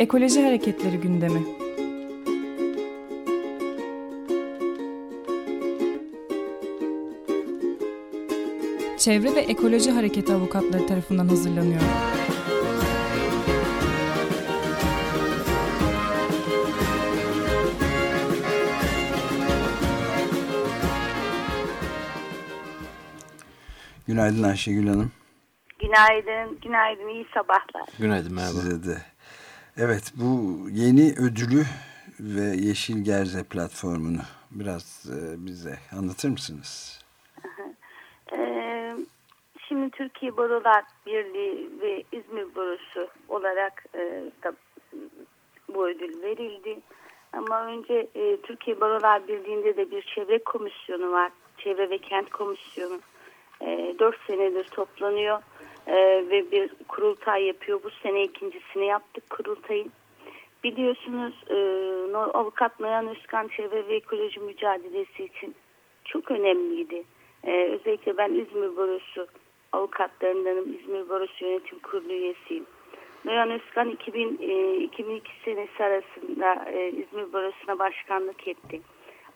Ekoloji Hareketleri gündemi. Çevre ve Ekoloji Hareketi avukatları tarafından hazırlanıyor. Günaydın Ayşegül Hanım. Günaydın, günaydın, iyi sabahlar. Günaydın, merhaba. Size de. Evet, bu yeni ödülü ve Yeşil Gerze platformunu biraz e, bize anlatır mısınız? Ee, şimdi Türkiye Barolar Birliği ve İzmir Barosu olarak e, bu ödül verildi. Ama önce e, Türkiye Barolar Birliği'nde de bir çevre komisyonu var. Çevre ve Kent Komisyonu. E, 4 senedir toplanıyor e, ve bir kurultay yapıyor. Bu sene ikincisini yaptık kurultayın. Biliyorsunuz e, avukat Noyan Özkan çevre ve ekoloji mücadelesi için çok önemliydi. E, özellikle ben İzmir Barosu avukatlarındanım. İzmir Barosu Yönetim Kurulu üyesiyim. Noyan Özkan 2000, e, 2002 senesi arasında e, İzmir Barosu'na başkanlık etti.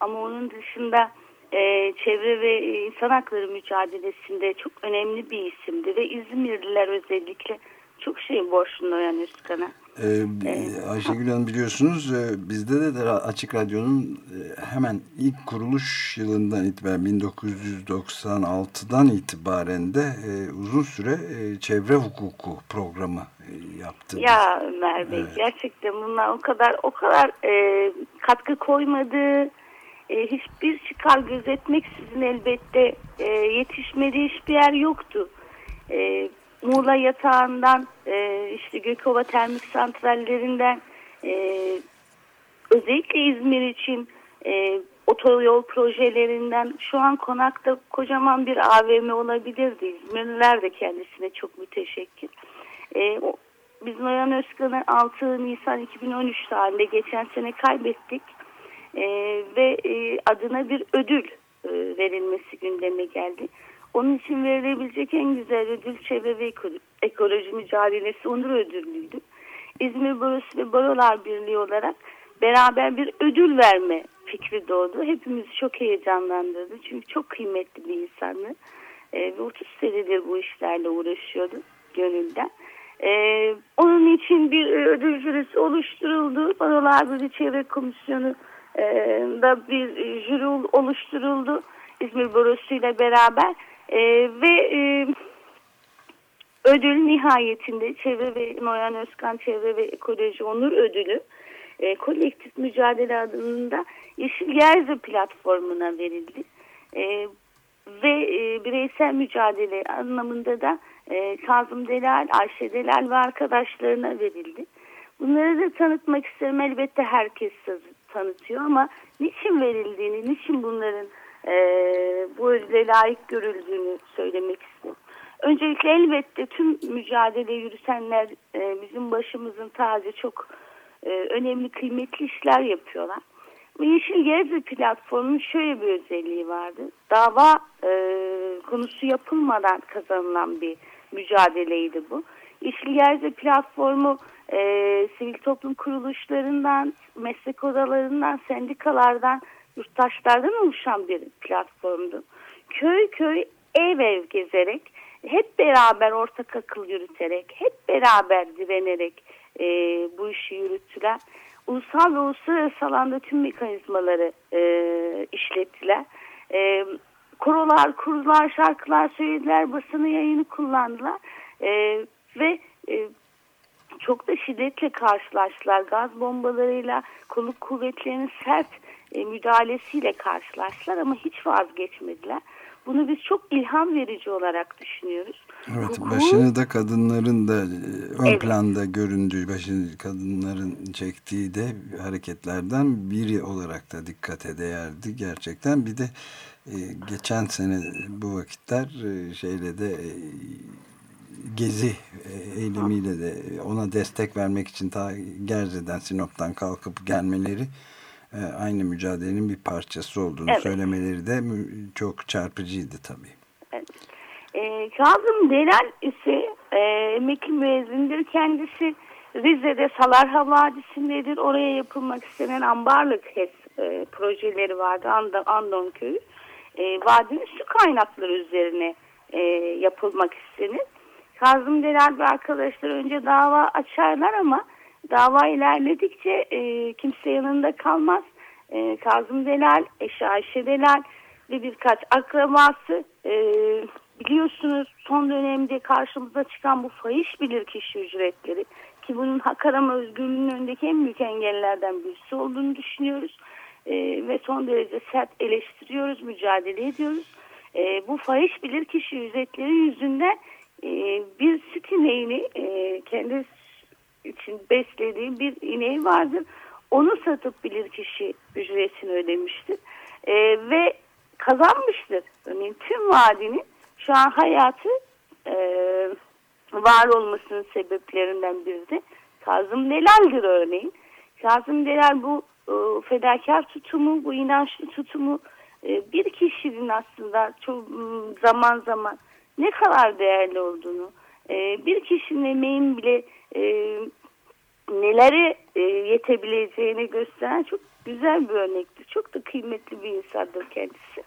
Ama onun dışında e, çevre ve insan hakları mücadelesinde çok önemli bir isimdi ve İzmirliler özellikle çok şey borçlu Noyan Özkan'a. Ee, Ayşegül Hanım biliyorsunuz e, bizde de, de Açık Radyo'nun e, hemen ilk kuruluş yılından itibaren 1996'dan itibaren de e, uzun süre e, çevre hukuku programı e, yaptı. Ya Ömer Bey evet. gerçekten bunlar o kadar o kadar e, katkı koymadı e, hiçbir çıkar gözetmeksizin elbette e, yetişmediği hiçbir yer yoktu. E, Muğla yatağından e, işte Gökova termik santrallerinden e, özellikle İzmir için e, otoyol projelerinden şu an konakta kocaman bir AVM olabilirdi. İzmirliler de kendisine çok müteşekkir. E, o, biz Noyan Özkan'ı 6 Nisan 2013 tarihinde geçen sene kaybettik e, ve e, adına bir ödül e, verilmesi gündeme geldi. Onun için verilebilecek en güzel ödül çevre ve ekoloji mücadelesi onur ödüllüydü. İzmir Barosu ve Barolar Birliği olarak beraber bir ödül verme fikri doğdu. Hepimiz çok heyecanlandırdı. Çünkü çok kıymetli bir insandı. E, ve 30 senedir bu işlerle uğraşıyordu gönülden. E, onun için bir ödül jürisi oluşturuldu. Barolar Birliği Çevre Komisyonu e, da bir jüri oluşturuldu. İzmir Barosu ile beraber. Ee, ve e, ödül nihayetinde Çevre ve Noyan Özkan Çevre ve Ekoloji Onur Ödülü e, kolektif mücadele adında Yeşil Gerze platformuna verildi. E, ve e, bireysel mücadele anlamında da e, Kazım Delal, Ayşe Delal ve arkadaşlarına verildi. Bunları da tanıtmak isterim. Elbette herkes tanıtıyor ama niçin verildiğini, niçin bunların e, bu ödüle layık görüldüğünü söylemek istiyorum. Öncelikle elbette tüm mücadele yürütenler e, bizim başımızın tacı çok e, önemli kıymetli işler yapıyorlar. Yeşil Gezi platformunun şöyle bir özelliği vardı. Dava e, konusu yapılmadan kazanılan bir mücadeleydi bu. Yeşil Gezi platformu e, sivil toplum kuruluşlarından, meslek odalarından, sendikalardan yurttaşlardan oluşan bir platformdu. Köy köy ev ev gezerek hep beraber ortak akıl yürüterek hep beraber direnerek e, bu işi yürüttüler. Ulusal ve uluslararası alanda tüm mekanizmaları e, işlettiler. E, korolar, kurular, şarkılar söylediler, basını yayını kullandılar. E, ve e, çok da şiddetle karşılaştılar. Gaz bombalarıyla, kolluk kuvvetlerinin sert e, müdahalesiyle karşılaştılar ama hiç vazgeçmediler. Bunu biz çok ilham verici olarak düşünüyoruz. Evet, Hukuku, başını da kadınların da e, ön evet. planda göründüğü, başını kadınların çektiği de hareketlerden biri olarak da dikkate değerdi gerçekten. Bir de e, geçen sene bu vakitler e, şeyle de e, gezi e, eylemiyle de ona destek vermek için ta Gerze'den Sinop'tan kalkıp gelmeleri e, aynı mücadelenin bir parçası olduğunu evet. söylemeleri de çok çarpıcıydı tabii. Evet. E, Kazım Delal ise e, emekli müezzindir. Kendisi Rize'de Salarha Vadisi'ndedir. Oraya yapılmak istenen ambarlık HES e, projeleri vardı. Andon, Andon Köyü. E, vadinin su kaynakları üzerine e, yapılmak istenir. Kazım Delal ve arkadaşlar önce dava açarlar ama dava ilerledikçe e, kimse yanında kalmaz. E, Kazım Delal, eşi Ayşe Delal ve birkaç akrabası e, biliyorsunuz son dönemde karşımıza çıkan bu fahiş bilirkişi ücretleri ki bunun hak arama özgürlüğünün önündeki en büyük engellerden birisi olduğunu düşünüyoruz. E, ve son derece sert eleştiriyoruz, mücadele ediyoruz. E, bu fahiş bilirkişi ücretleri yüzünden e, bir süt ineğini e, kendi için beslediği bir ineği vardır. Onu satıp bilirkişi ücretini ödemiştir. E, ve kazanmıştır. Örneğin tüm vadinin şu an hayatı e, var olmasının sebeplerinden biri de Kazım Delal'dir örneğin. Kazım Delal bu e, fedakar tutumu, bu inançlı tutumu bir kişinin aslında çok zaman zaman ne kadar değerli olduğunu, e, bir kişinin emeğin bile e, nelere e, yetebileceğini gösteren çok güzel bir örnektir. Çok da kıymetli bir insandır kendisi.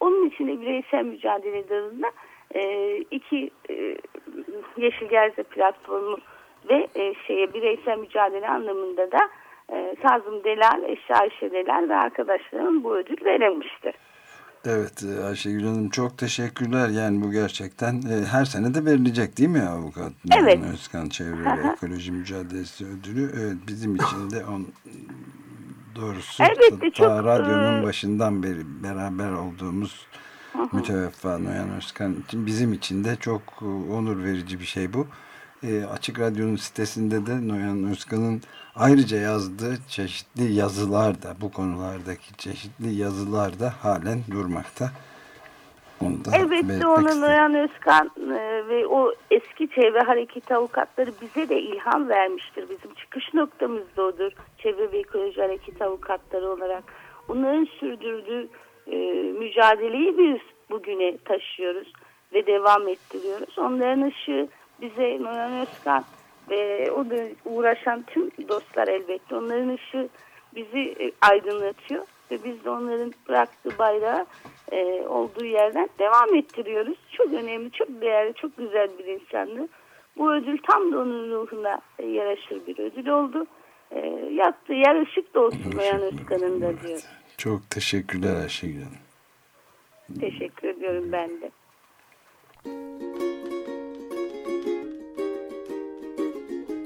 Onun için de bireysel mücadele dalında e, iki e, Yeşil Gerze platformu ve e, şeye bireysel mücadele anlamında da e, Kazım Delal, Eşya Ayşe Delal ve arkadaşlarım bu ödül verilmiştir. Evet e, Ayşegül Hanım çok teşekkürler. Yani bu gerçekten e, her sene de verilecek değil mi avukat? Evet. Özkan Çevre ve Ekoloji Mücadelesi Ödülü. Evet, bizim için de on, doğrusu Elbette ta çok, radyonun e... başından beri beraber olduğumuz müteveffa Noyan Özkan için bizim için de çok e, onur verici bir şey bu. E, Açık Radyo'nun sitesinde de Noyan Özkan'ın ayrıca yazdığı çeşitli yazılar da bu konulardaki çeşitli yazılar da halen durmakta. Onu da Elbette onu Noyan Özkan e, ve o eski çevre hareketi avukatları bize de ilham vermiştir. Bizim çıkış noktamız da odur. Çevre ve ekoloji hareketi avukatları olarak. Onların sürdürdüğü e, mücadeleyi biz bugüne taşıyoruz ve devam ettiriyoruz. Onların ışığı bize Noyan Özkan ve o da uğraşan tüm dostlar elbette onların ışığı bizi e, aydınlatıyor ve biz de onların bıraktığı bayrağı e, olduğu yerden devam ettiriyoruz. Çok önemli, çok değerli, çok güzel bir insandı. Bu ödül tam da onun ruhuna e, yaraşır bir ödül oldu. E, yattığı yer ışık da olsun Noyan Özkan'ın da diyor. Çok teşekkürler Ayşegül Hanım. Teşekkür ediyorum ben de.